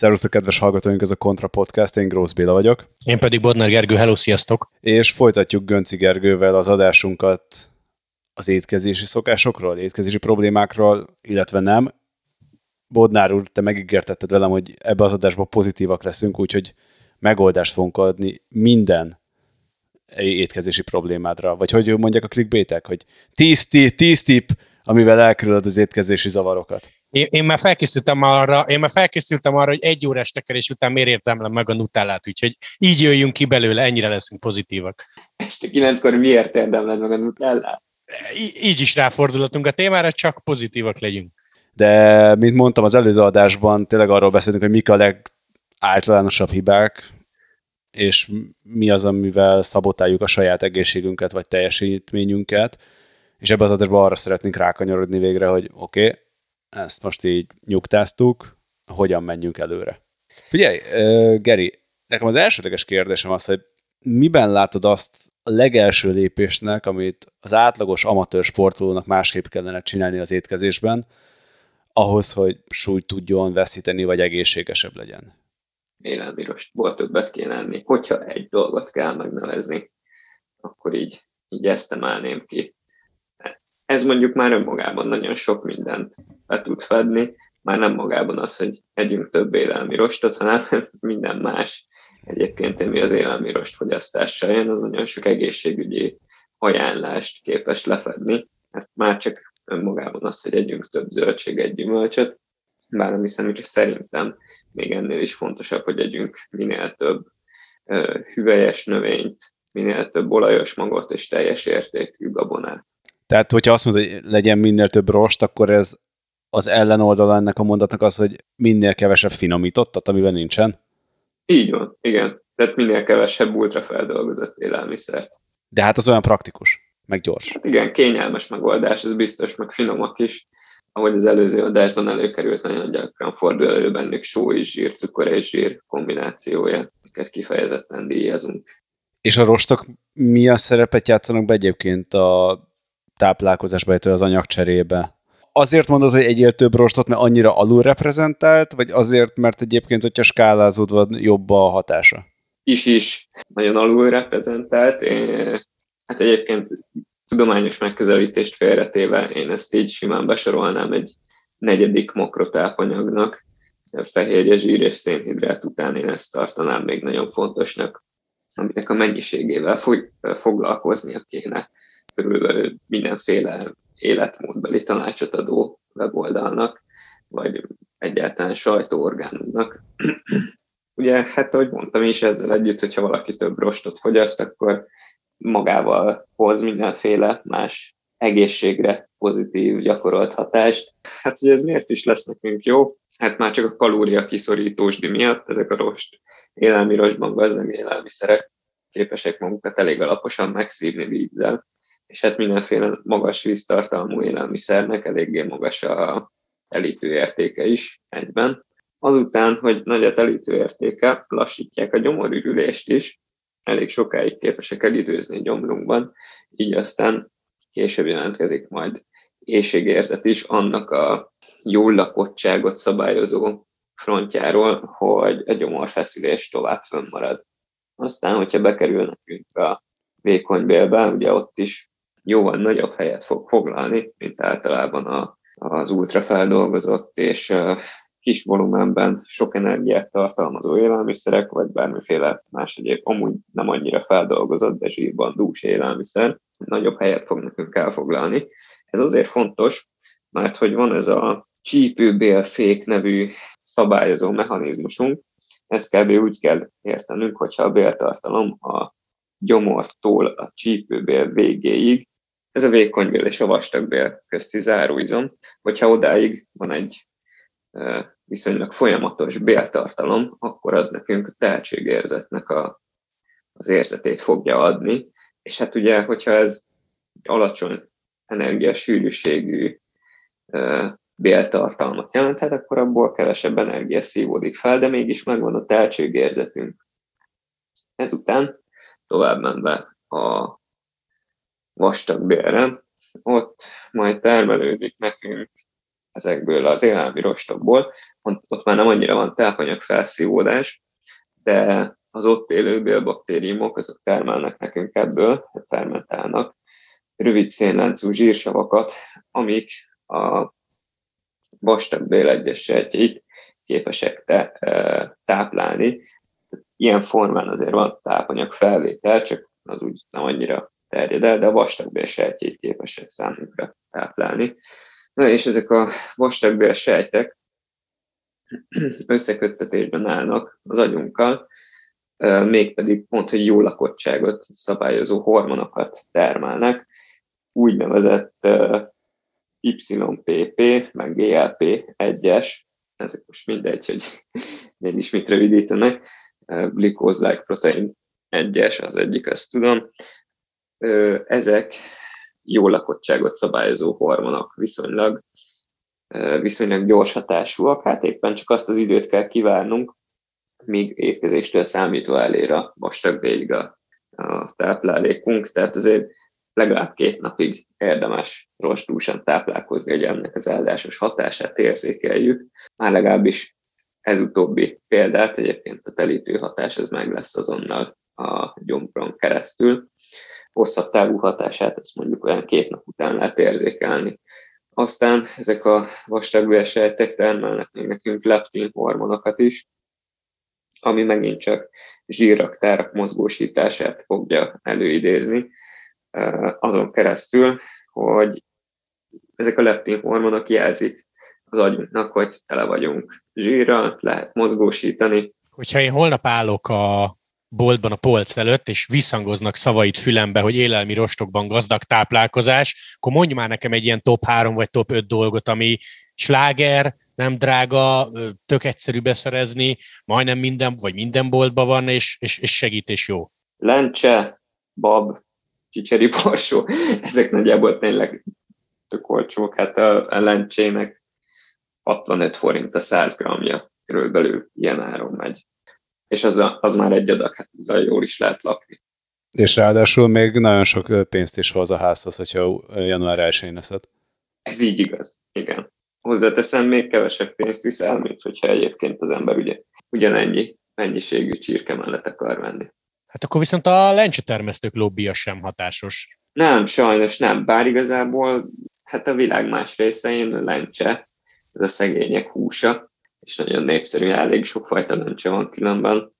Szervusztok, kedves hallgatóink, ez a Kontra Podcast, én Grósz Béla vagyok. Én pedig Bodnar Gergő, hello, sziasztok! És folytatjuk Gönci Gergővel az adásunkat az étkezési szokásokról, étkezési problémákról, illetve nem. Bodnár úr, te megígértetted velem, hogy ebbe az adásban pozitívak leszünk, úgyhogy megoldást fogunk adni minden étkezési problémádra. Vagy hogy mondják a clickbaitek, hogy 10, 10 tip, amivel elkerülöd az étkezési zavarokat. Én, én, már felkészültem arra, én már felkészültem arra, hogy egy órás tekerés után miért értem le meg a nutellát, úgyhogy így jöjjünk ki belőle, ennyire leszünk pozitívak. Este kilenckor miért érdemled meg a nutellát? Í- így is ráfordulhatunk a témára, csak pozitívak legyünk. De, mint mondtam az előző adásban, tényleg arról beszélünk, hogy mik a legáltalánosabb hibák, és mi az, amivel szabotáljuk a saját egészségünket, vagy teljesítményünket, és ebben az adásban arra szeretnénk rákanyarodni végre, hogy oké, okay, ezt most így nyugtáztuk, hogyan menjünk előre. Figyelj, Geri, nekem az elsődleges kérdésem az, hogy miben látod azt a legelső lépésnek, amit az átlagos amatőr sportolónak másképp kellene csinálni az étkezésben, ahhoz, hogy súlyt tudjon veszíteni, vagy egészségesebb legyen? Élelmirostból többet kéne enni. Hogyha egy dolgot kell megnevezni, akkor így, így ezt emelném ki ez mondjuk már önmagában nagyon sok mindent be tud fedni, már nem magában az, hogy együnk több élelmi rostot, hanem minden más egyébként, ami az élelmi rost fogyasztással jön, az nagyon sok egészségügyi ajánlást képes lefedni, mert már csak önmagában az, hogy együnk több zöldséget, gyümölcsöt, bár nem hiszem, hogy szerintem még ennél is fontosabb, hogy együnk minél több hüvelyes növényt, minél több olajos magot és teljes értékű gabonát. Tehát, hogyha azt mondod, hogy legyen minél több rost, akkor ez az ellenoldala ennek a mondatnak az, hogy minél kevesebb finomítottat, amiben nincsen? Így van, igen. Tehát minél kevesebb ultrafeldolgozott élelmiszert. De hát az olyan praktikus, meg gyors. Hát igen, kényelmes megoldás, ez biztos, meg finomak is. Ahogy az előző adásban előkerült, nagyon gyakran fordul elő bennük só és zsír, cukor és zsír kombinációja, amiket kifejezetten díjazunk. És a rostok milyen szerepet játszanak be egyébként a táplálkozásba, illetve az anyagcserébe. Azért mondod, hogy egyél több rostot, mert annyira alul reprezentált, vagy azért, mert egyébként, hogyha skálázódva jobb a hatása? Is is nagyon alul reprezentált. Én, hát egyébként tudományos megközelítést félretéve én ezt így simán besorolnám egy negyedik makrotápanyagnak, fehérje, zsír és szénhidrát után én ezt tartanám még nagyon fontosnak, aminek a mennyiségével foglalkoznia kéne körülbelül mindenféle életmódbeli tanácsot adó weboldalnak, vagy egyáltalán sajtóorgánunknak. Ugye, hát ahogy mondtam is, ezzel együtt, hogyha valaki több rostot fogyaszt, akkor magával hoz mindenféle más egészségre pozitív gyakorolt hatást. Hát, hogy ez miért is lesz nekünk jó? Hát már csak a kalória kiszorítósdi miatt ezek a rost élelmi rostban gazdag élelmiszerek képesek magukat elég alaposan megszívni vízzel, és hát mindenféle magas víztartalmú élelmiszernek eléggé magas a telítő értéke is egyben. Azután, hogy nagy a telítő értéke, lassítják a gyomorürülést is, elég sokáig képesek elidőzni a gyomrunkban, így aztán később jelentkezik majd éjségérzet is annak a jól lakottságot szabályozó frontjáról, hogy a gyomorfeszülés tovább fönnmarad. Aztán, hogyha bekerül nekünk a vékonybélbe, ugye ott is jóval nagyobb helyet fog foglalni, mint általában a, az ultrafeldolgozott és kis volumenben sok energiát tartalmazó élelmiszerek, vagy bármiféle más egyéb, amúgy nem annyira feldolgozott, de zsírban dús élelmiszer, nagyobb helyet fog nekünk elfoglalni. Ez azért fontos, mert hogy van ez a csípőbélfék nevű szabályozó mechanizmusunk, ezt kb. úgy kell értenünk, hogyha a béltartalom a gyomortól a csípőbél végéig ez a vékonybél és a vastagbél közti záróizom, hogyha odáig van egy viszonylag folyamatos béltartalom, akkor az nekünk a tehetségérzetnek a, az érzetét fogja adni, és hát ugye, hogyha ez alacsony energiasűrűségű béltartalmat jelenthet, akkor abból kevesebb energia szívódik fel, de mégis megvan a tehetségérzetünk. Ezután tovább menve a vastag bélre, ott majd termelődik nekünk ezekből az élelmi rostokból, ott már nem annyira van tápanyag felszívódás, de az ott élő bélbaktériumok, azok termelnek nekünk ebből, fermentálnak rövid szénláncú zsírsavakat, amik a vastag bél egyes sejtjeit képesek te, táplálni. Ilyen formán azért van tápanyag felvétel, csak az úgy nem annyira terjed el, de a vastagbél sejtjét képesek számunkra táplálni. Na és ezek a vastagbél sejtek összeköttetésben állnak az agyunkkal, mégpedig pont, hogy jó lakottságot szabályozó hormonokat termelnek, úgynevezett YPP, meg GLP-1-es, ezek most mindegy, hogy én is mit rövidítenek, glucose-like protein 1-es, az egyik, ezt tudom. Ezek jó lakottságot szabályozó hormonok viszonylag, viszonylag gyors hatásúak, hát éppen csak azt az időt kell kivárnunk, míg étkezéstől számítva elér a vastag végig a, a táplálékunk, tehát azért legalább két napig érdemes rostúsan táplálkozni, hogy ennek az áldásos hatását érzékeljük. Már legalábbis ez utóbbi példát, egyébként a telítő hatás az meg lesz azonnal a gyomron keresztül. Hosszabb távú hatását ezt mondjuk olyan két nap után lehet érzékelni. Aztán ezek a vastagbélsejtek termelnek még nekünk leptin hormonokat is, ami megint csak zsírraktárak mozgósítását fogja előidézni, azon keresztül, hogy ezek a leptin hormonok jelzik az agyunknak, hogy tele vagyunk zsírral, lehet mozgósítani. Hogyha én holnap állok a boltban a polc előtt, és visszhangoznak szavait fülembe, hogy élelmi rostokban gazdag táplálkozás, akkor mondj már nekem egy ilyen top 3 vagy top 5 dolgot, ami sláger, nem drága, tök egyszerű beszerezni, majdnem minden, vagy minden boltban van, és, és, és segít, és jó. Lencse, bab, csicseri borsó, ezek nagyjából tényleg tök olcsók. Hát a, a lencsének 65 forint a 100 gramja, körülbelül ilyen áron megy. És az, a, az már egy adag, hát ezzel jól is lehet lakni. És ráadásul még nagyon sok pénzt is hoz a házhoz, hogyha január 1-én eszed. Ez így igaz, igen. Hozzáteszem, még kevesebb pénzt viszel, mint hogyha egyébként az ember ugye, ugyanennyi mennyiségű csirke mellett akar venni. Hát akkor viszont a lencsetermesztők lobbia sem hatásos. Nem, sajnos nem. Bár igazából hát a világ más részein lencse, ez a szegények húsa, és nagyon népszerű, elég sokfajta lencse van különben.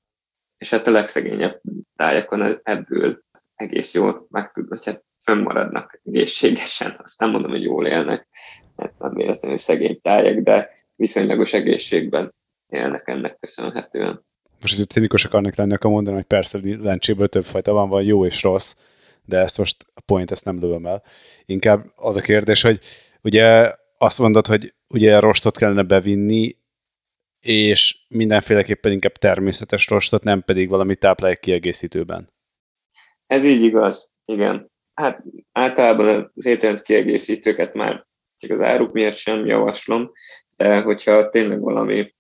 És hát a legszegényebb tájakon ebből egész jól meg tud, hogy hát fönnmaradnak egészségesen. Azt nem mondom, hogy jól élnek, mert nem véletlenül szegény tájak, de viszonylagos egészségben élnek ennek köszönhetően most, hogy cinikus akarnak lenni, akkor mondanom, hogy persze lencséből több fajta van, van jó és rossz, de ezt most a point, ezt nem lövöm el. Inkább az a kérdés, hogy ugye azt mondod, hogy ugye rostot kellene bevinni, és mindenféleképpen inkább természetes rostot, nem pedig valami táplálék kiegészítőben. Ez így igaz, igen. Hát általában az étrend kiegészítőket már csak az áruk miatt sem javaslom, de hogyha tényleg valami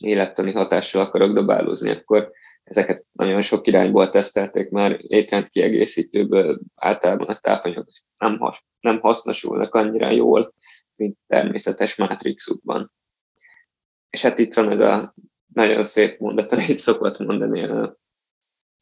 élettani hatással akarok dobálózni, akkor ezeket nagyon sok irányból tesztelték már, étrend kiegészítőből általában a tápanyagok nem, has, nem hasznosulnak annyira jól, mint természetes mátrixukban. És hát itt van ez a nagyon szép mondat, amit szokott mondani a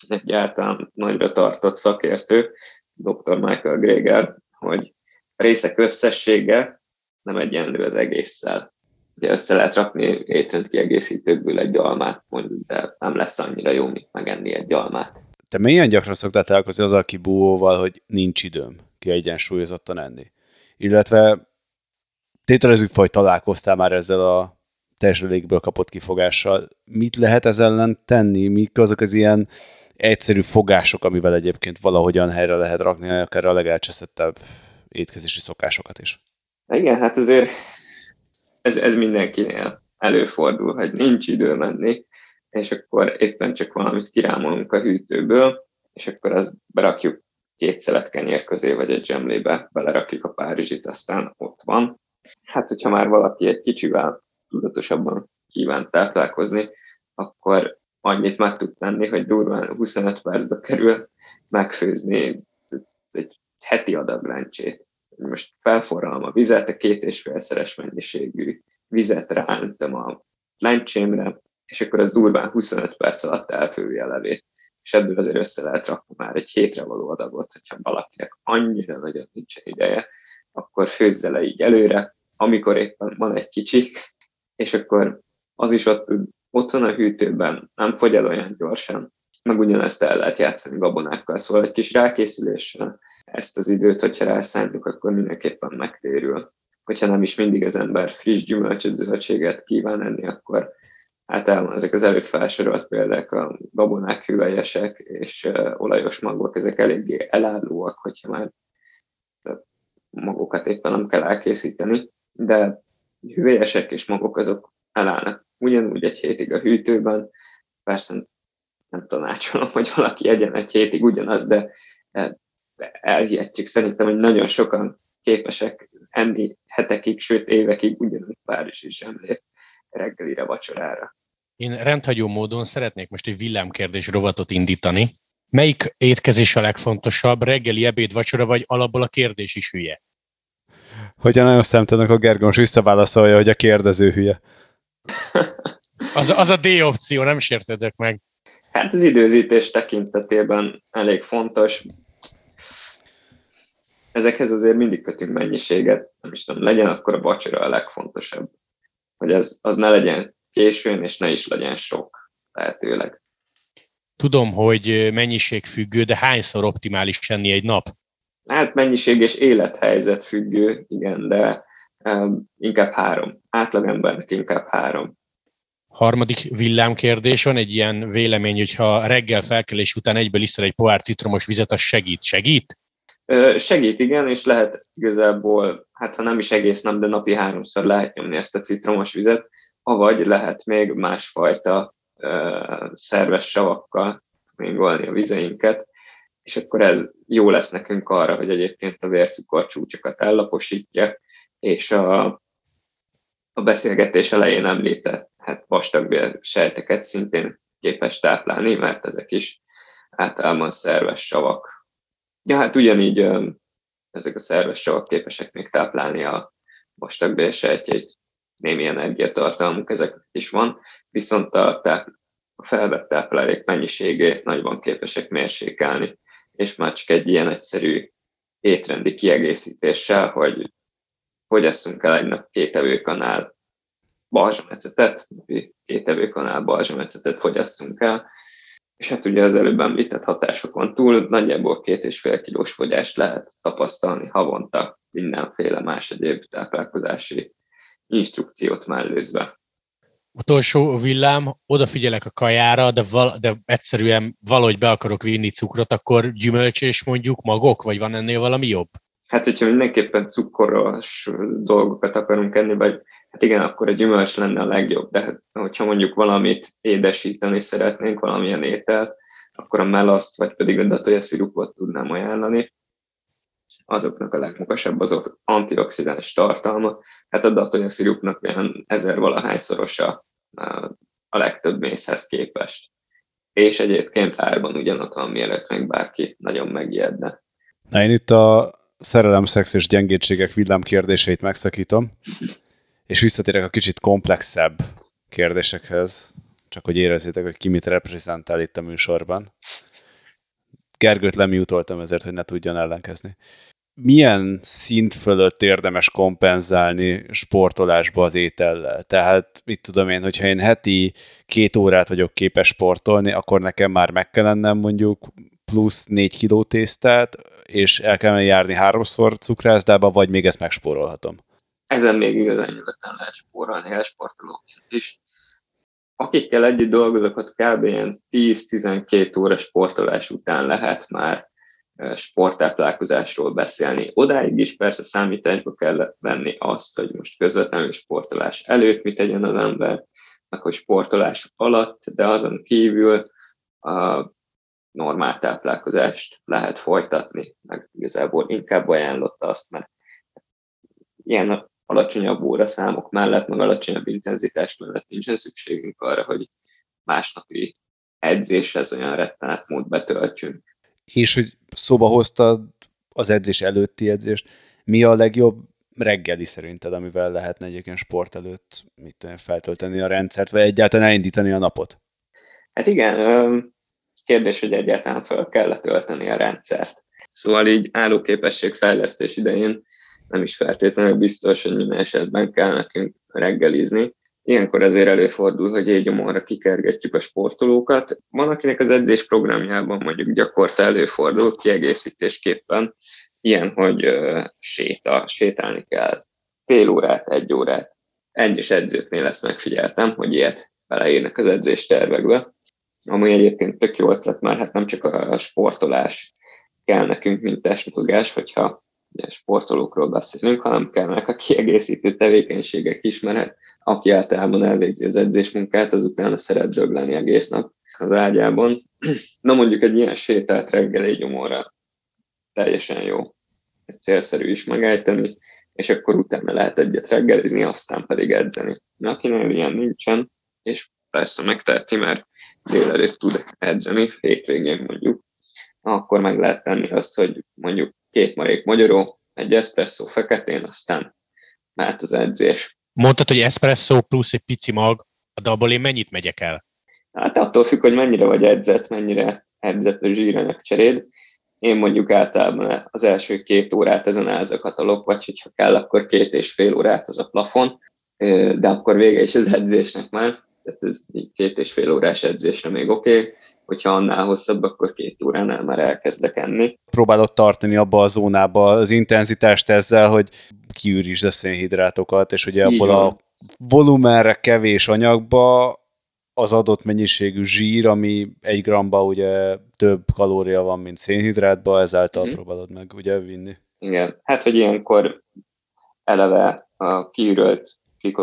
egy általán nagyra tartott szakértő, dr. Michael Greger, hogy a részek összessége nem egyenlő az egésszel ugye össze lehet rakni étrend kiegészítőkből egy almát, mondjuk, de nem lesz annyira jó, mint megenni egy almát. Te milyen gyakran szoktál találkozni az kibúvóval, hogy nincs időm kiegyensúlyozottan enni? Illetve tételezzük fel, hogy találkoztál már ezzel a teljes légből kapott kifogással. Mit lehet ezzel ellen tenni? Mik azok az ilyen egyszerű fogások, amivel egyébként valahogyan helyre lehet rakni, akár a legelcseszettebb étkezési szokásokat is? Igen, hát azért ez, ez mindenkinél előfordul, hogy nincs idő menni, és akkor éppen csak valamit kirámolunk a hűtőből, és akkor azt berakjuk két szelet kenyér közé, vagy egy zsemlébe, belerakjuk a párizsit, aztán ott van. Hát, hogyha már valaki egy kicsivel tudatosabban kíván táplálkozni, akkor annyit meg tud tenni, hogy durván 25 percbe kerül megfőzni egy heti adag lencsét most felforralom a vizet, a két és félszeres mennyiségű vizet rántom a lencsémre, és akkor az durván 25 perc alatt elfővi a levét. És ebből azért össze lehet rakni már egy hétre való adagot, hogyha valakinek annyira nagyon nincs ideje, akkor főzze le így előre, amikor éppen van egy kicsi, és akkor az is ott, ott van a hűtőben, nem fogy el olyan gyorsan, meg ugyanezt el lehet játszani gabonákkal, szóval egy kis rákészüléssel ezt az időt, hogyha rászálljuk, akkor mindenképpen megtérül. Hogyha nem is mindig az ember friss gyümölcsöt, zöldséget kíván enni, akkor általában ezek az előbb felsorolt példák, a gabonák, hüvelyesek és olajos magok, ezek eléggé elállóak, hogyha már magokat éppen nem kell elkészíteni, de hüvelyesek és magok azok elállnak ugyanúgy egy hétig a hűtőben, persze nem tanácsolom, hogy valaki egyen egy hétig ugyanaz, de elhihetjük szerintem, hogy nagyon sokan képesek enni hetekig, sőt évekig ugyanúgy Párizsi zsemlét reggelire, vacsorára. Én rendhagyó módon szeretnék most egy villámkérdés rovatot indítani. Melyik étkezés a legfontosabb, reggeli, ebéd, vacsora, vagy alapból a kérdés is hülye? Hogyha nagyon szemtelenek, a Gergons visszaválaszolja, hogy a kérdező hülye. az, az a D opció, nem sértődök meg. Hát az időzítés tekintetében elég fontos. Ezekhez azért mindig kötünk mennyiséget, nem is tudom, legyen akkor a vacsora a legfontosabb. Hogy ez, az ne legyen későn, és ne is legyen sok lehetőleg. Tudom, hogy mennyiség függő, de hányszor optimális enni egy nap? Hát mennyiség és élethelyzet függő, igen, de um, inkább három. Átlagembernek inkább három. Harmadik villámkérdés van, egy ilyen vélemény, hogyha reggel felkelés után egyből iszol egy pohár citromos vizet, az segít. Segít? Segít, igen, és lehet igazából, hát ha nem is egész nap, de napi háromszor lehet nyomni ezt a citromos vizet, avagy lehet még másfajta szerves savakkal mingolni a vizeinket, és akkor ez jó lesz nekünk arra, hogy egyébként a vércukorcsúcsokat ellaposítja, és a, a beszélgetés elején említett hát vastagbél sejteket szintén képes táplálni, mert ezek is általában szerves savak. Ja, hát ugyanígy ezek a szerves savak képesek még táplálni a vastagbél sejtjeit. Némi energiatartalmuk ezek is van, viszont a, táp, a felvett táplálék mennyiségét nagyban képesek mérsékelni, és már csak egy ilyen egyszerű étrendi kiegészítéssel, hogy fogyasszunk el egy nap két evőkanál balzsamecetet, két evőkanál balzsamecetet fogyasszunk el, és hát ugye az előbb említett hatásokon túl nagyjából két és fél kilós fogyást lehet tapasztalni havonta mindenféle más egyéb táplálkozási instrukciót mellőzve. Utolsó villám, odafigyelek a kajára, de, val- de egyszerűen valahogy be akarok vinni cukrot, akkor gyümölcs és mondjuk magok, vagy van ennél valami jobb? Hát, hogyha mindenképpen cukoros dolgokat akarunk enni, vagy hát igen, akkor a gyümölcs lenne a legjobb, de hát, hogyha mondjuk valamit édesíteni szeretnénk, valamilyen ételt, akkor a melaszt, vagy pedig a datója szirupot tudnám ajánlani. Azoknak a legmagasabb az antioxidáns tartalma. Hát a datója szirupnak ilyen ezer valahányszorosa a legtöbb mészhez képest. És egyébként árban ugyanott van, mielőtt meg bárki nagyon megijedne. Na én itt a szerelem, szex és gyengétségek villámkérdéseit megszakítom, és visszatérek a kicsit komplexebb kérdésekhez, csak hogy érezzétek, hogy ki mit reprezentál itt a műsorban. Gergőt lemiutoltam ezért, hogy ne tudjon ellenkezni. Milyen szint fölött érdemes kompenzálni sportolásba az étellel? Tehát, mit tudom én, hogyha én heti két órát vagyok képes sportolni, akkor nekem már meg kell lennem mondjuk plusz négy kiló tésztát, és el kellene járni háromszor cukrászdába, vagy még ezt megspórolhatom? Ezen még igazán nyugodtan lehet spórolni elsportolóként is. Akikkel együtt dolgozok, ott kb. 10-12 óra sportolás után lehet már sporttáplálkozásról beszélni. Odáig is persze számításba kell venni azt, hogy most közvetlenül sportolás előtt mit tegyen az ember, meg hogy sportolás alatt, de azon kívül a normál táplálkozást lehet folytatni, meg igazából inkább ajánlotta azt, mert ilyen alacsonyabb óra számok mellett, meg alacsonyabb intenzitás mellett nincsen szükségünk arra, hogy másnapi edzéshez olyan rettenet mód betöltsünk. És hogy szóba hoztad az edzés előtti edzést, Mi a legjobb reggeli szerinted, amivel lehetne egyébként sport előtt mit tudom, feltölteni a rendszert, vagy egyáltalán elindítani a napot? Hát igen, kérdés, hogy egyáltalán fel kell tölteni a rendszert. Szóval így állóképességfejlesztés idején nem is feltétlenül biztos, hogy minden esetben kell nekünk reggelizni. Ilyenkor azért előfordul, hogy egy gyomorra kikergetjük a sportolókat. Van, akinek az edzés programjában mondjuk gyakorta előfordul kiegészítésképpen, ilyen, hogy uh, séta, sétálni kell fél órát, egy órát. Egyes edzőknél ezt megfigyeltem, hogy ilyet beleírnak az edzés tervekbe. Ami egyébként tök jó ötlet, mert hát nem csak a sportolás kell nekünk, mint testmozgás, hogyha ugye, sportolókról beszélünk, hanem kellnek a kiegészítő tevékenységek is, mert hát, aki általában elvégzi az edzésmunkát, az utána szeret dögleni egész nap az ágyában. Na mondjuk egy ilyen sétát reggel egy gyomorra teljesen jó, egy célszerű is megejteni, és akkor utána lehet egyet reggelizni, aztán pedig edzeni. Na, akinél ilyen nincsen, és persze megteheti, mert délelőtt tud edzeni, hétvégén mondjuk, akkor meg lehet tenni azt, hogy mondjuk két marék magyaró, egy espresszó feketén, aztán mehet az edzés. Mondtad, hogy espresszó plusz egy pici mag, de abból én mennyit megyek el? Hát attól függ, hogy mennyire vagy edzett, mennyire edzett a zsíranyag cseréd. Én mondjuk általában az első két órát ezen elzakatolok, vagy hogyha kell, akkor két és fél órát az a plafon, de akkor vége is az edzésnek már, tehát ez két és fél órás edzésre még oké, okay hogyha annál hosszabb, akkor két óránál már elkezdek enni. Próbálod tartani abba a zónába az intenzitást ezzel, hogy kiűrítsd a szénhidrátokat, és ugye abból a volumenre kevés anyagba az adott mennyiségű zsír, ami egy gramba ugye több kalória van, mint szénhidrátba, ezáltal mm-hmm. próbálod meg ugye vinni. Igen, hát hogy ilyenkor eleve a kiürölt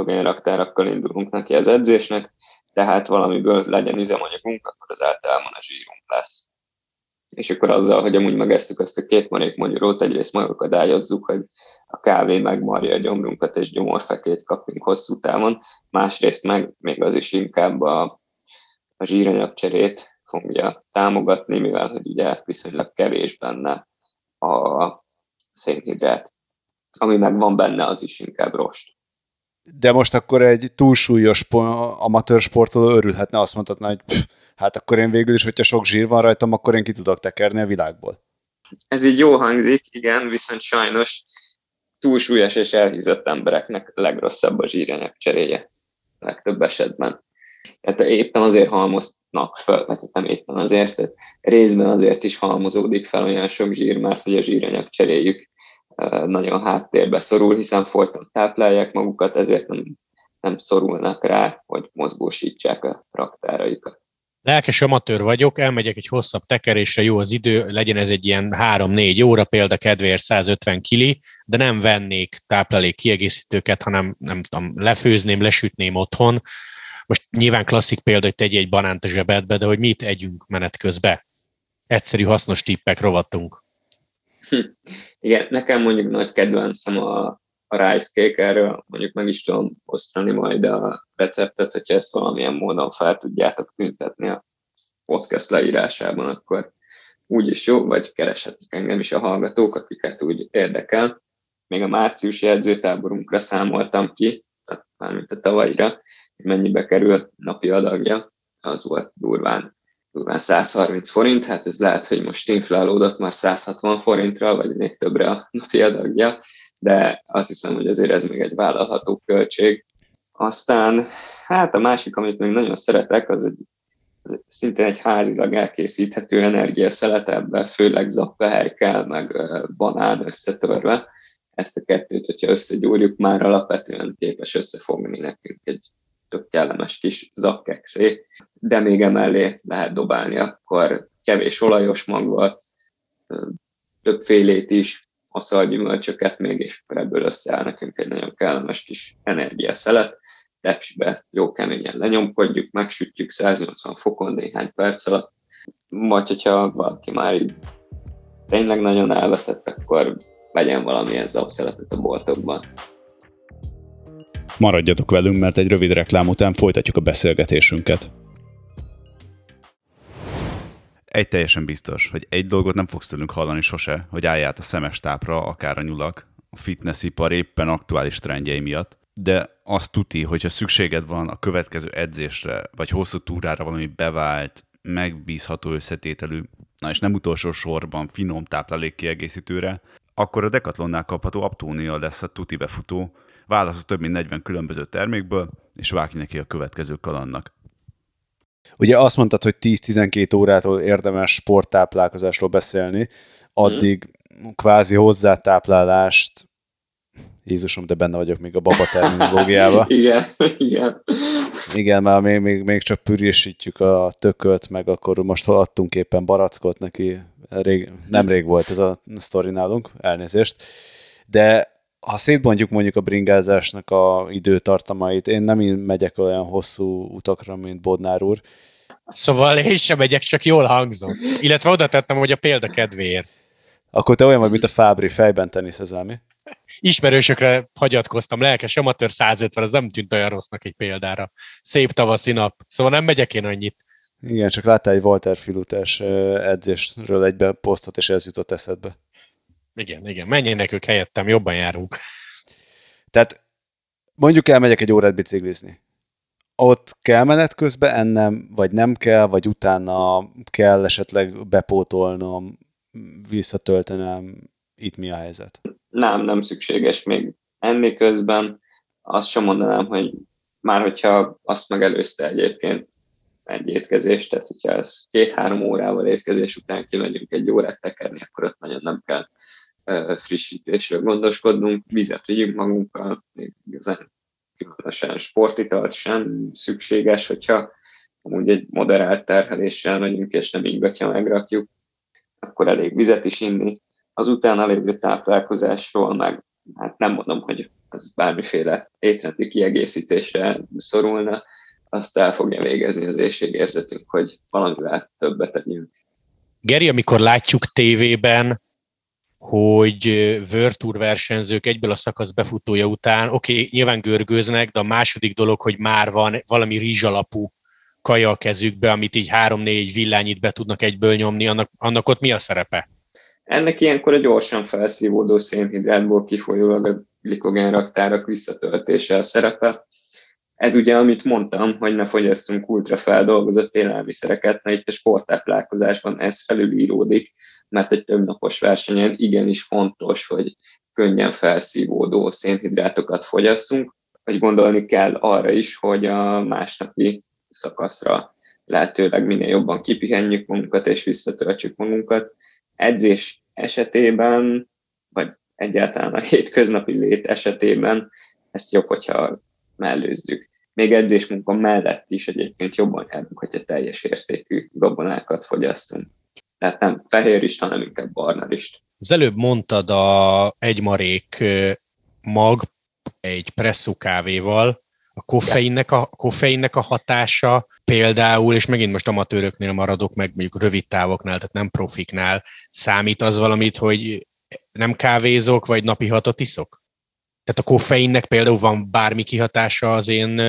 raktárakkal indulunk neki az edzésnek, tehát valamiből legyen üzemanyagunk, akkor az általában a zsírunk lesz. És akkor azzal, hogy amúgy megesszük azt a két marék magyarót, egyrészt megakadályozzuk, hogy a kávé megmarja a gyomrunkat, és gyomorfekét kapunk hosszú távon, másrészt meg még az is inkább a, a zsíranyagcserét fogja támogatni, mivel hogy ugye viszonylag kevés benne a szénhidrát. Ami meg van benne, az is inkább rost de most akkor egy túlsúlyos amatőr sportoló örülhetne, azt mondhatná, hogy pff, hát akkor én végül is, hogyha sok zsír van rajtam, akkor én ki tudok tekerni a világból. Ez így jó hangzik, igen, viszont sajnos túlsúlyos és elhízott embereknek legrosszabb a zsíranyag cseréje legtöbb esetben. Tehát éppen azért halmoznak fel, vagy nem éppen azért, tehát részben azért is halmozódik fel olyan sok zsír, mert hogy a zsíranyag cseréjük nagyon háttérbe szorul, hiszen folyton táplálják magukat, ezért nem, nem szorulnak rá, hogy mozgósítsák a raktáraikat. Lelkes amatőr vagyok, elmegyek egy hosszabb tekerésre, jó az idő, legyen ez egy ilyen 3-4 óra, példa kedvéért 150 kili, de nem vennék táplálék kiegészítőket, hanem nem tudom, lefőzném, lesütném otthon. Most nyilván klasszik példa, hogy tegy egy banánt a zsebedbe, de hogy mit együnk menet közben. Egyszerű, hasznos tippek rovattunk. Igen, nekem mondjuk nagy kedvencem a, a rice cake, erről mondjuk meg is tudom osztani majd a receptet, hogyha ezt valamilyen módon fel tudjátok tüntetni a podcast leírásában, akkor úgyis jó, vagy kereshetik engem is a hallgatók, akiket úgy érdekel. Még a márciusi edzőtáborunkra számoltam ki, tehát mármint a tavalyra, hogy mennyibe kerül napi adagja, az volt durván 130 forint, hát ez lehet, hogy most inflálódott már 160 forintra, vagy még többre a napi adagja, de azt hiszem, hogy azért ez még egy vállalható költség. Aztán, hát a másik, amit még nagyon szeretek, az egy az szintén egy házilag elkészíthető energiaszelet, ebben főleg zappehely kell, meg banán összetörve. Ezt a kettőt, hogyha összegyúrjuk, már alapvetően képes összefogni nekünk egy tök kellemes kis zakkekszé, de még emellé lehet dobálni akkor kevés olajos magot, többfélét is, aszalgyümölcsöket még, és akkor ebből összeáll nekünk egy nagyon kellemes kis energiaszelet. Tepsibe jó keményen lenyomkodjuk, megsütjük 180 fokon néhány perc alatt, vagy hogyha valaki már így tényleg nagyon elveszett, akkor vegyen valamilyen zapszeletet a boltokban. Maradjatok velünk, mert egy rövid reklám után folytatjuk a beszélgetésünket. Egy teljesen biztos, hogy egy dolgot nem fogsz tőlünk hallani sose, hogy állj a szemes tápra, akár a nyulak, a fitnessipar éppen aktuális trendjei miatt, de azt tuti, hogyha szükséged van a következő edzésre, vagy hosszú túrára valami bevált, megbízható összetételű, na és nem utolsó sorban finom táplálék kiegészítőre, akkor a Decathlonnál kapható Aptónia lesz a tuti befutó, válasz több mint 40 különböző termékből, és vágj neki a következő kalannak. Ugye azt mondtad, hogy 10-12 órától érdemes sporttáplálkozásról beszélni, addig mm. kvázi hozzátáplálást Jézusom, de benne vagyok még a baba terminológiába. igen, igen. Igen, már még, még, még csak pürésítjük a tököt, meg akkor most adtunk éppen barackot neki. Rég, nem rég volt ez a sztori nálunk, elnézést. De ha szétbontjuk mondjuk a bringázásnak a időtartamait, én nem én megyek olyan hosszú utakra, mint Bodnár úr. Szóval én sem megyek, csak jól hangzom. Illetve oda tettem, hogy a példa kedvéért. Akkor te olyan vagy, mint a Fábri, fejben teniszezel, mi? ismerősökre hagyatkoztam, lelkes amatőr 150, az nem tűnt olyan rossznak egy példára. Szép tavaszi nap, szóval nem megyek én annyit. Igen, csak láttál egy Walter Filutás edzésről egybe posztot, és ez jutott eszedbe. Igen, igen, menjenek ők helyettem, jobban járunk. Tehát mondjuk elmegyek egy órát biciklizni. Ott kell menet közben ennem, vagy nem kell, vagy utána kell esetleg bepótolnom, visszatöltenem, itt mi a helyzet? Nem, nem szükséges még enni közben. Azt sem mondanám, hogy már hogyha azt megelőzte egyébként egy étkezést, tehát hogyha ez két-három órával étkezés után kimegyünk egy órát tekerni, akkor ott nagyon nem kell frissítésről gondoskodnunk, vizet vigyünk magunkkal, még igazán különösen sportitalt sem szükséges, hogyha amúgy egy moderált terheléssel megyünk, és nem ingatja megrakjuk, akkor elég vizet is inni, az utána lévő táplálkozásról meg hát nem mondom, hogy ez bármiféle étrendi kiegészítésre szorulna, azt el fogja végezni az éjségérzetünk, hogy valamivel többet tegyünk. Geri, amikor látjuk tévében, hogy Tour versenyzők egyből a szakasz befutója után, oké, okay, nyilván görgőznek, de a második dolog, hogy már van valami rizsalapú kaja a kezükbe, amit így három-négy villányit be tudnak egyből nyomni, annak, annak ott mi a szerepe? Ennek ilyenkor a gyorsan felszívódó szénhidrátból kifolyólag a glikogén raktárak visszatöltése a szerepe. Ez ugye, amit mondtam, hogy ne fogyasszunk ultrafeldolgozott élelmiszereket, mert itt a sportáplálkozásban ez felülíródik, mert egy többnapos versenyen igenis fontos, hogy könnyen felszívódó szénhidrátokat fogyasszunk, vagy gondolni kell arra is, hogy a másnapi szakaszra lehetőleg minél jobban kipihenjük magunkat és visszatöltsük magunkat. Edzés esetében, vagy egyáltalán a hétköznapi lét esetében ezt jobb, hogyha mellőzzük. Még edzésmunka mellett is egyébként jobban járunk, hogyha teljes értékű gabonákat fogyasztunk. Tehát nem fehér is, hanem inkább barna is. Az előbb mondtad a egymarék mag egy presszó kávéval, a koffeinnek a, koffeinnek a hatása például, és megint most amatőröknél maradok, meg mondjuk rövid távoknál, tehát nem profiknál, számít az valamit, hogy nem kávézok, vagy napi hatot iszok? Tehát a koffeinnek például van bármi kihatása az én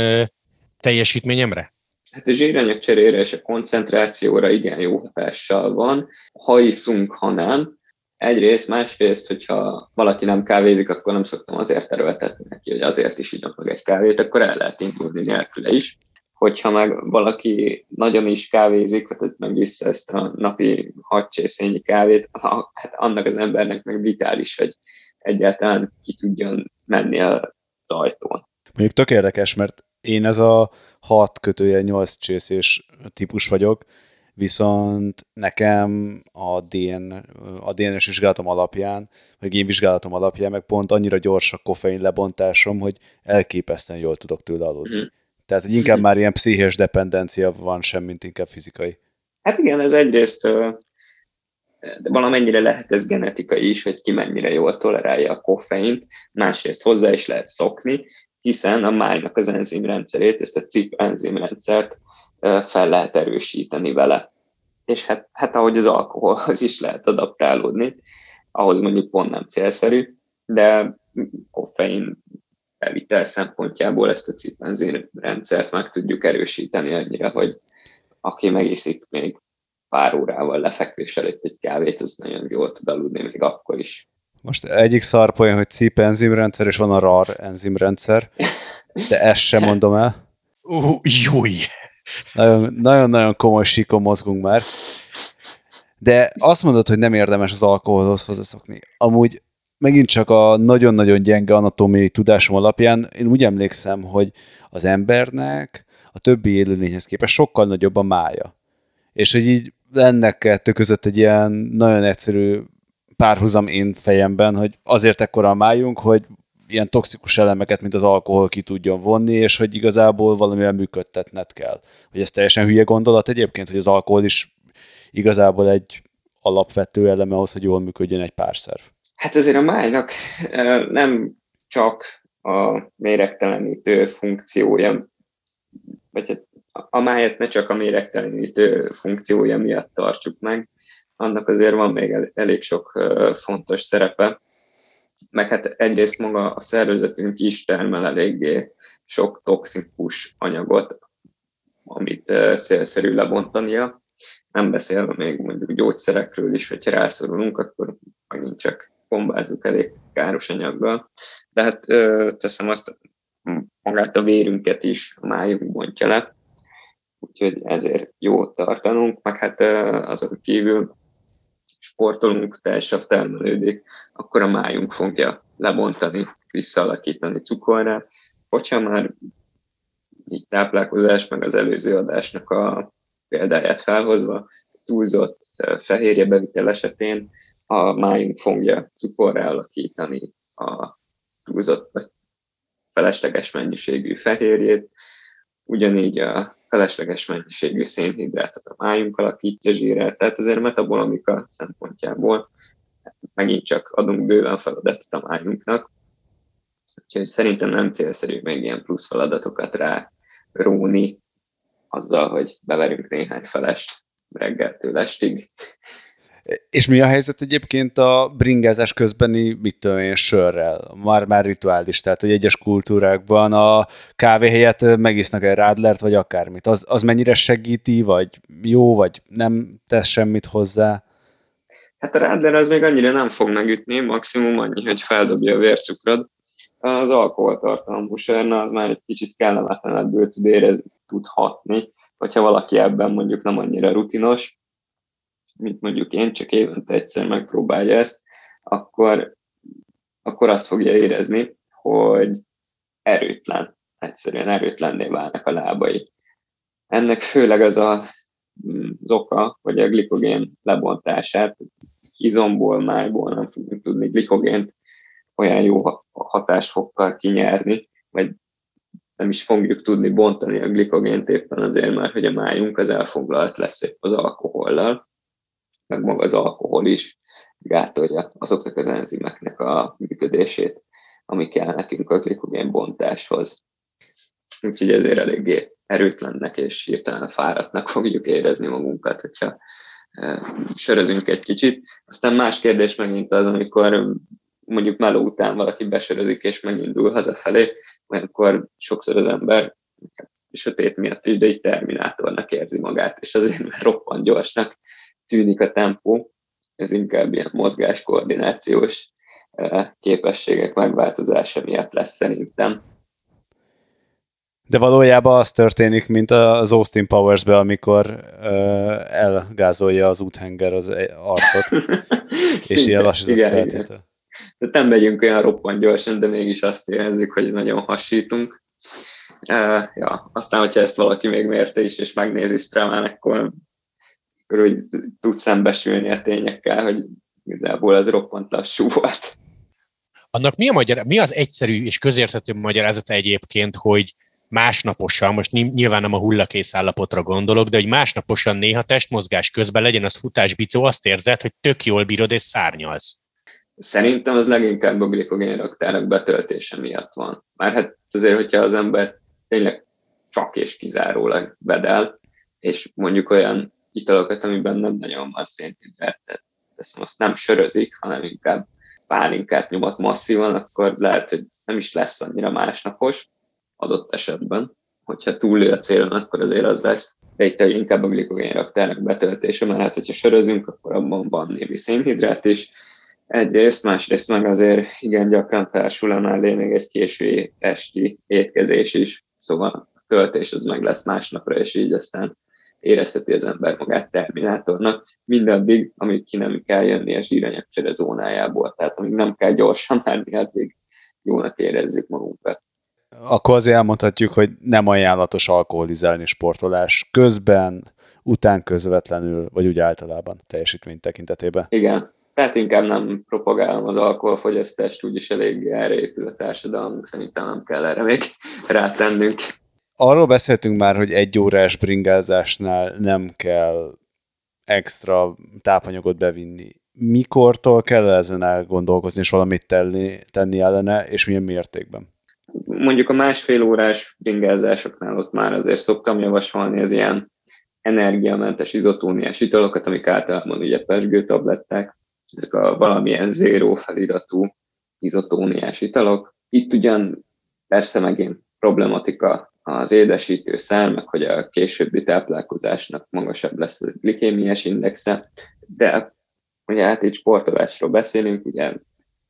teljesítményemre? Hát a zsíranyag cserére és a koncentrációra igen jó hatással van. Ha iszunk, ha nem, Egyrészt, másrészt, hogyha valaki nem kávézik, akkor nem szoktam azért erőltetni neki, hogy azért is igyon meg egy kávét, akkor el lehet indulni nélküle is. Hogyha meg valaki nagyon is kávézik, hát meg vissza ezt a napi hat csészényi kávét, hát annak az embernek meg vitális, hogy egyáltalán ki tudjon menni az ajtón. Mondjuk tök érdekes, mert én ez a 6 kötője 8 csészés típus vagyok, viszont nekem a, DN, a DNS vizsgálatom alapján, vagy én vizsgálatom alapján meg pont annyira gyors a koffein lebontásom, hogy elképesztően jól tudok tőle aludni. Mm. Tehát, hogy inkább már ilyen pszichés dependencia van sem, mint inkább fizikai. Hát igen, ez egyrészt de valamennyire lehet ez genetikai is, hogy ki mennyire jól tolerálja a koffeint, másrészt hozzá is lehet szokni, hiszen a májnak az enzimrendszerét, ezt a CIP enzimrendszert fel lehet erősíteni vele. És hát, hát ahogy az alkoholhoz is lehet adaptálódni, ahhoz mondjuk pont nem célszerű, de koffein bevitel szempontjából ezt a cipenzin rendszert meg tudjuk erősíteni annyira, hogy aki megiszik még pár órával lefekvés előtt egy kávét, az nagyon jól tud aludni még akkor is. Most egyik szarpolyam, hogy CIP enzimrendszer, és van a RAR enzimrendszer, de ezt sem mondom el. Uh, júj! Nagyon-nagyon komoly síkon mozgunk már. De azt mondod, hogy nem érdemes az alkoholhoz hozzászokni. Amúgy megint csak a nagyon-nagyon gyenge anatómiai tudásom alapján én úgy emlékszem, hogy az embernek a többi élőlényhez képest sokkal nagyobb a mája. És hogy így ennek kettő között egy ilyen nagyon egyszerű párhuzam én fejemben, hogy azért ekkora a májunk, hogy ilyen toxikus elemeket, mint az alkohol ki tudjon vonni, és hogy igazából valamivel működtetned kell. Hogy ez teljesen hülye gondolat egyébként, hogy az alkohol is igazából egy alapvető eleme ahhoz, hogy jól működjön egy párszerv. Hát azért a májnak nem csak a méregtelenítő funkciója, vagy hát a májat ne csak a méregtelenítő funkciója miatt tartsuk meg, annak azért van még elég sok fontos szerepe, meg hát egyrészt maga a szervezetünk is termel eléggé sok toxikus anyagot, amit célszerű lebontania. Nem beszélve még mondjuk gyógyszerekről is, hogyha rászorulunk, akkor megint csak bombázzuk elég káros anyaggal. De hát teszem azt, magát a vérünket is a májunk bontja le, úgyhogy ezért jó tartanunk, meg hát azon kívül sportolunk, teljesabb termelődik, akkor a májunk fogja lebontani, visszaalakítani cukorra. Hogyha már így táplálkozás, meg az előző adásnak a példáját felhozva, túlzott fehérje bevitel esetén a májunk fogja cukorra alakítani a túlzott vagy felesleges mennyiségű fehérjét, ugyanígy a felesleges mennyiségű szénhidrátot a májunk alakítja zsírrel, tehát azért metabolamika szempontjából megint csak adunk bőven feladatot a májunknak, úgyhogy szerintem nem célszerű még ilyen plusz feladatokat rá róni azzal, hogy beverünk néhány felest reggeltől estig. És mi a helyzet egyébként a bringázás közbeni, mit tudom én, sörrel? Már, már rituális, tehát hogy egyes kultúrákban a kávé helyett megisznak egy rádlert, vagy akármit. Az, az mennyire segíti, vagy jó, vagy nem tesz semmit hozzá? Hát a rádler az még annyira nem fog megütni, maximum annyi, hogy feldobja a vércukrod. Az alkoholtartalmú sörna az már egy kicsit kellemetlenebből tud érezni, tud hatni, hogyha valaki ebben mondjuk nem annyira rutinos, mint mondjuk én, csak évente egyszer megpróbálja ezt, akkor, akkor azt fogja érezni, hogy erőtlen, egyszerűen erőtlenné válnak a lábai. Ennek főleg az a, mm, az oka, hogy a glikogén lebontását, izomból, májból nem fogunk tudni glikogént olyan jó hatásfokkal kinyerni, vagy nem is fogjuk tudni bontani a glikogént éppen azért, mert hogy a májunk az elfoglalt lesz az alkohollal, meg maga az alkohol is gátolja azoknak az enzimeknek a működését, ami kell nekünk a glikogén bontáshoz. Úgyhogy ezért eléggé erőtlennek és hirtelen fáradtnak fogjuk érezni magunkat, hogyha e, sörözünk egy kicsit. Aztán más kérdés megint az, amikor mondjuk meló után valaki besörözik és megindul hazafelé, olyankor sokszor az ember sötét miatt is, de egy terminátornak érzi magát, és azért mert roppant gyorsnak tűnik a tempó, ez inkább ilyen mozgáskoordinációs képességek megváltozása miatt lesz szerintem. De valójában az történik, mint az Austin Powers-be, amikor uh, elgázolja az úthenger az arcot, és ilyen lassított feltétel. Tehát nem megyünk olyan roppant gyorsan, de mégis azt érezzük, hogy nagyon hasítunk. Uh, ja, aztán, hogyha ezt valaki még mérte is, és megnézi Stramán, akkor hogy tud szembesülni a tényekkel, hogy igazából ez roppant lassú volt. Annak mi, a magyar, mi az egyszerű és közérthető magyarázata egyébként, hogy másnaposan, most nyilván nem a hullakész állapotra gondolok, de hogy másnaposan néha testmozgás közben legyen az futás bicó, azt érzed, hogy tök jól bírod és szárnyalsz. Szerintem az leginkább a glikogén raktárak betöltése miatt van. Már hát azért, hogyha az ember tényleg csak és kizárólag bedel, és mondjuk olyan italokat, amiben nem nagyon van szénhidrát, teszem, azt nem sörözik, hanem inkább pálinkát nyomat masszívan, akkor lehet, hogy nem is lesz annyira másnapos adott esetben. Hogyha túllő a célon, akkor azért az lesz. De itt inkább a glikogén raktárnak betöltése, mert hát, hogyha sörözünk, akkor abban van némi szénhidrát is, Egyrészt, másrészt meg azért igen gyakran társul emellé még egy késői esti étkezés is, szóval a töltés az meg lesz másnapra, és így aztán érezheti az ember magát terminátornak, mindaddig, amíg ki nem kell jönni a zsíranyagcsere zónájából, tehát amíg nem kell gyorsan menni, addig jónak érezzük magunkat. Akkor azért elmondhatjuk, hogy nem ajánlatos alkoholizálni sportolás közben, után közvetlenül, vagy úgy általában teljesítmény tekintetében. Igen, tehát inkább nem propagálom az alkoholfogyasztást, úgyis eléggé erre épül a társadalmunk, szerintem nem kell erre még rátennünk. Arról beszéltünk már, hogy egy órás bringázásnál nem kell extra tápanyagot bevinni. Mikortól kell ezen elgondolkozni, és valamit tenni, tenni ellene, és milyen mértékben? Mondjuk a másfél órás bringázásoknál ott már azért szoktam javasolni az ilyen energiamentes izotóniás italokat, amik általában ugye pesgőtabletták, ezek a valamilyen zéró feliratú izotóniás italok. Itt ugyan persze megint problematika az édesítő szár, meg hogy a későbbi táplálkozásnak magasabb lesz a glikémiás indexe, de ugye hát itt sportolásról beszélünk, ugye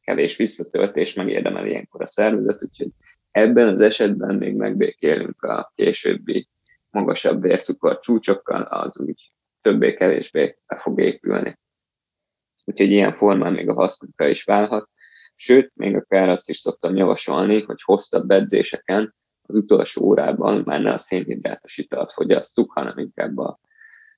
kevés visszatöltés megérdemel ilyenkor a szervezet, úgyhogy ebben az esetben még megbékélünk a későbbi magasabb vércukor csúcsokkal, az úgy többé-kevésbé be fog épülni. Úgyhogy ilyen formán még a hasznunkra is válhat. Sőt, még akár azt is szoktam javasolni, hogy hosszabb edzéseken az utolsó órában már ne a szénhidrátos italt fogyasszuk, hanem inkább a,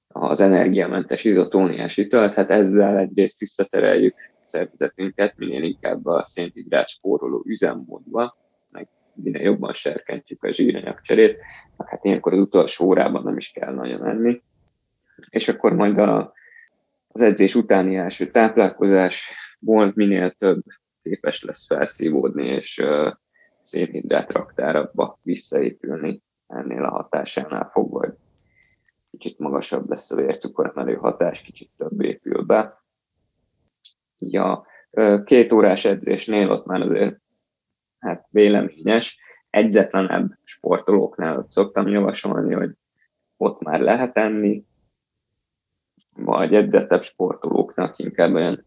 az energiamentes izotóniás italt. Hát ezzel egyrészt visszatereljük szervezetünket minél inkább a szénhidrát spóroló üzemmódba, meg minél jobban serkentjük a zsíranyagcserét, hát ilyenkor az utolsó órában nem is kell nagyon enni. És akkor majd a, az edzés utáni első táplálkozásból minél több képes lesz felszívódni, és szénhidrát raktárabba visszaépülni ennél a hatásánál fogva, hogy kicsit magasabb lesz a vércukoremelő hatás, kicsit több épül be. Ja, két órás edzésnél ott már azért hát véleményes, edzetlenebb sportolóknál ott szoktam javasolni, hogy ott már lehet enni, vagy edzettebb sportolóknak inkább olyan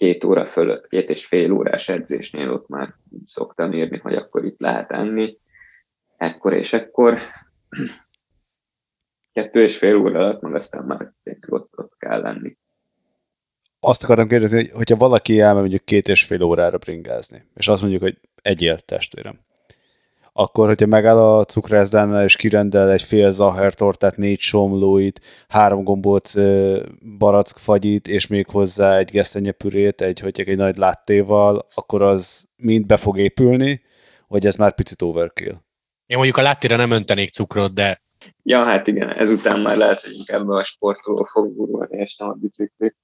két óra fölött, két és fél órás edzésnél ott már szoktam írni, hogy akkor itt lehet enni, ekkor és ekkor. Kettő és fél óra alatt, meg aztán már ott, ott kell lenni. Azt akartam kérdezni, hogy hogyha valaki elmegy mondjuk két és fél órára bringázni, és azt mondjuk, hogy egyél testvérem, akkor, hogyha megáll a cukrászdánál és kirendel egy fél zaher tortát, négy somlóit, három gombóc barack fagyit, és még hozzá egy gesztenyepürét, egy, hogy egy nagy láttéval, akkor az mind be fog épülni, vagy ez már picit overkill? Én mondjuk a láttére nem öntenék cukrot, de... Ja, hát igen, ezután már lehet, hogy inkább a sportoló fog gurulni, és nem a bicikli.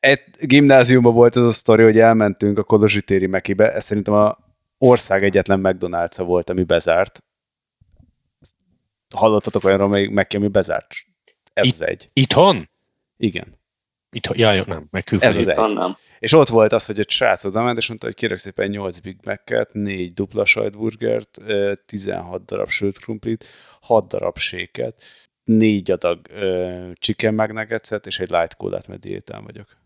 Egy gimnáziumban volt az a sztori, hogy elmentünk a Kolozsi téri Mekibe, ez szerintem a ország egyetlen mcdonalds volt, ami bezárt. Hallottatok olyanról még meg, ami bezárt? Ez It- az egy. Itthon? Igen. Itthon, jaj, nem, meg Ez az egy. Nem. És ott volt az, hogy egy srác oda ment, és mondta, hogy kérek szépen 8 Big Mac-et, 4 dupla sajtburgert, 16 darab sült krumplit, 6 darab séket, 4 adag uh, chicken McNuggets-et, és egy light cola-t, mert diétán vagyok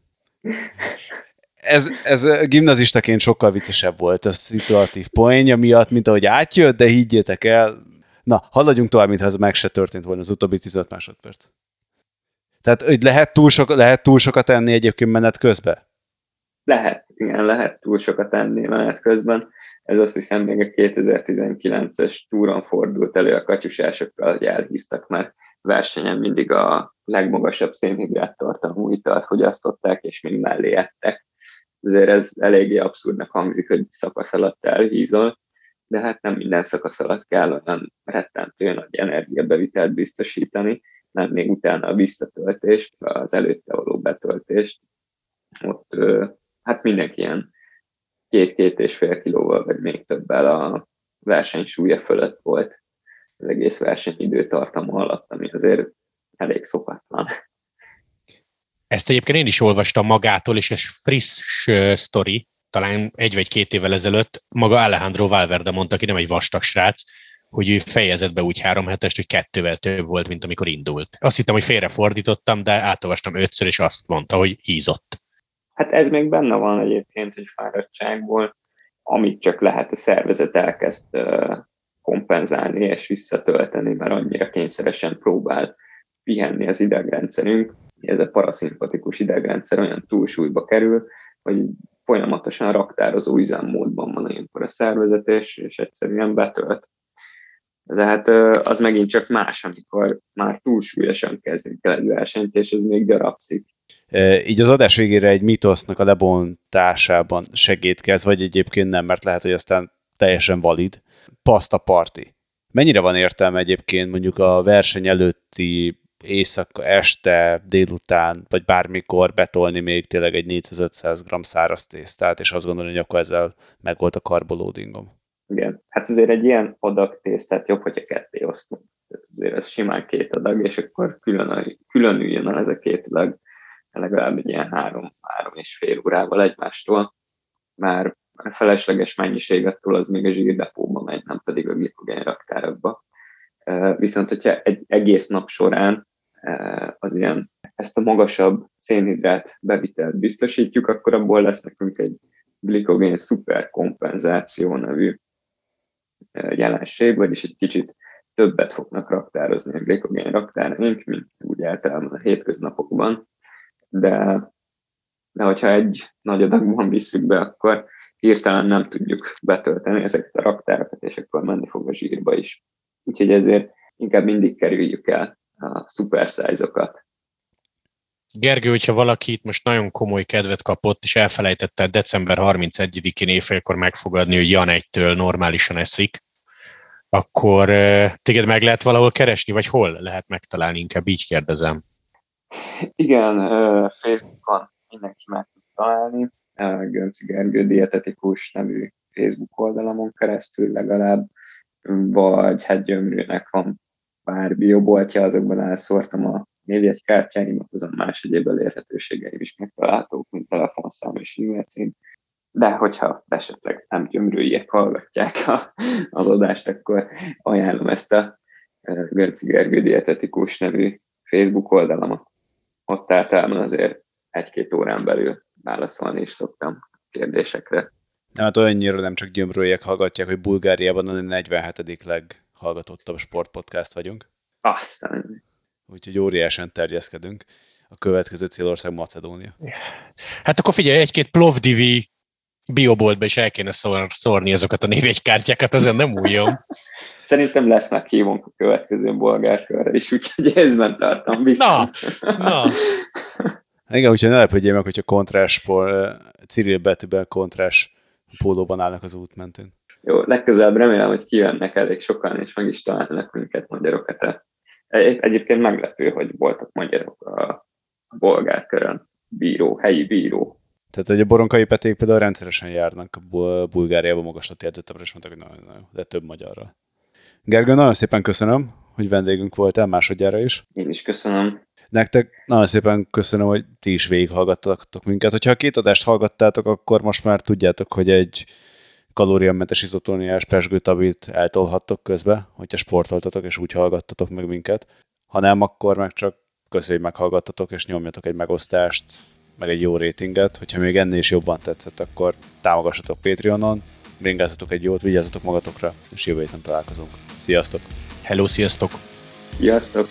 ez, ez gimnazistaként sokkal viccesebb volt a szituatív poénja miatt, mint ahogy átjött, de higgyétek el, na, haladjunk tovább, mintha ez meg se történt volna az utóbbi 15 másodperc. Tehát, hogy lehet túl, sok, lehet túl sokat tenni egyébként menet közben? Lehet, igen, lehet túl sokat tenni menet közben. Ez azt hiszem még a 2019-es túron fordult elő a katyusásokkal, hogy elhíztak, mert versenyen mindig a legmagasabb szénhidrát tartalmú italt fogyasztották, és mind mellé ettek azért ez eléggé abszurdnak hangzik, hogy szakasz alatt elhízol, de hát nem minden szakasz alatt kell olyan rettentő nagy energiabevitelt biztosítani, nem még utána a visszatöltést, az előtte való betöltést. Ott hát mindenki ilyen két-két és fél kilóval, vagy még többel a versenysúlya fölött volt az egész versenyidő tartama alatt, ami azért elég szokatlan. Ezt egyébként én is olvastam magától, és ez friss sztori, talán egy vagy két évvel ezelőtt, maga Alejandro Valverde mondta, aki nem egy vastag srác, hogy ő fejezett be úgy három hetest, hogy kettővel több volt, mint amikor indult. Azt hittem, hogy félrefordítottam, de átolvastam ötször, és azt mondta, hogy hízott. Hát ez még benne van egyébként, hogy fáradtságból, amit csak lehet a szervezet elkezd kompenzálni és visszatölteni, mert annyira kényszeresen próbál pihenni az idegrendszerünk, ez a paraszimpatikus idegrendszer olyan túlsúlyba kerül, hogy folyamatosan raktározó üzemmódban van ilyenkor a szervezet, és, és egyszerűen betölt. De hát az megint csak más, amikor már túlsúlyosan kezdünk el egy versenyt, és ez még darabszik. Így az adás végére egy mitosznak a lebontásában segítkezz, vagy egyébként nem, mert lehet, hogy aztán teljesen valid. Pasta party. Mennyire van értelme egyébként mondjuk a verseny előtti éjszaka, este, délután, vagy bármikor betolni még tényleg egy 400-500 g száraz tésztát, és azt gondolni, hogy akkor ezzel meg volt a karbolódingom. Igen, hát azért egy ilyen adag tésztát jobb, hogyha ketté osztunk. Tehát azért ez simán két adag, és akkor külön, különüljön el ez a két adag legalább egy ilyen három, három és fél órával egymástól, már a felesleges mennyiségettől az még a zsírdepóba megy, nem pedig a glikogén raktárokba. Viszont, hogyha egy egész nap során az ilyen ezt a magasabb szénhidrát bevitelt biztosítjuk, akkor abból lesz nekünk egy glikogén szuperkompenzáció nevű jelenség, vagyis egy kicsit többet fognak raktározni a glikogén raktáraink, mint úgy általában a hétköznapokban, de, de hogyha egy nagy adagban visszük be, akkor hirtelen nem tudjuk betölteni ezeket a raktárakat, és akkor menni fog a zsírba is. Úgyhogy ezért inkább mindig kerüljük el a szuperszájzokat. Gergő, hogyha valaki itt most nagyon komoly kedvet kapott, és elfelejtette december 31-én éjfélkor megfogadni, hogy Jan egytől normálisan eszik, akkor téged meg lehet valahol keresni, vagy hol lehet megtalálni, inkább így kérdezem. Igen, Facebookon mindenki meg tud találni, Gönci Gergő dietetikus nevű Facebook oldalamon keresztül legalább, vagy hát gyömrűnek van pár bioboltja, azokban elszórtam a névjegykártyáimat, azon más egyéb elérhetőségeim is megtalálhatók, mint telefonszám és e-mail cím. De hogyha esetleg nem gyömrőiek hallgatják a, az adást, akkor ajánlom ezt a Gönci Gergő dietetikus nevű Facebook oldalamat. Ott általában azért egy-két órán belül válaszolni is szoktam kérdésekre. Hát olyannyira nem csak gyömrőjek hallgatják, hogy Bulgáriában a 47. leghallgatottabb sportpodcast vagyunk. Aztán. Úgyhogy óriásan terjeszkedünk. A következő célország Macedónia. Hát akkor figyelj, egy-két Plovdivi bioboltba is el kéne szor, szórni azokat a névjegykártyákat, ezen nem újjon. Szerintem lesz meghívunk a következő bolgár körre is, úgyhogy ezben tartom vissza. Na, na. Igen, úgyhogy ne lepődjél meg, hogyha kontrás, Cyril betűben kontrás pólóban állnak az út mentén. Jó, legközelebb remélem, hogy kijönnek elég sokan, és meg is találnak minket magyarokat. Egyébként meglepő, hogy voltak magyarok a bolgár körön, bíró, helyi bíró. Tehát, hogy a boronkai peték például rendszeresen járnak a Bulgáriába magaslati edzőtábra, és mondtak, hogy nagyon, nagyon, de több magyarra. Gergő, nagyon szépen köszönöm, hogy vendégünk voltál másodjára is. Én is köszönöm. Nektek nagyon szépen köszönöm, hogy ti is végighallgattatok minket. Hogyha a két adást hallgattátok, akkor most már tudjátok, hogy egy kalóriamentes izotóniás pesgőtabit eltolhattok közbe, hogyha sportoltatok és úgy hallgattatok meg minket. Ha nem, akkor meg csak köszönjük, hogy meghallgattatok, és nyomjatok egy megosztást, meg egy jó ratinget. Hogyha még ennél is jobban tetszett, akkor támogassatok Patreonon, bringázzatok egy jót, vigyázzatok magatokra, és jövő héten találkozunk. Sziasztok! Hello, sziasztok! Sziasztok!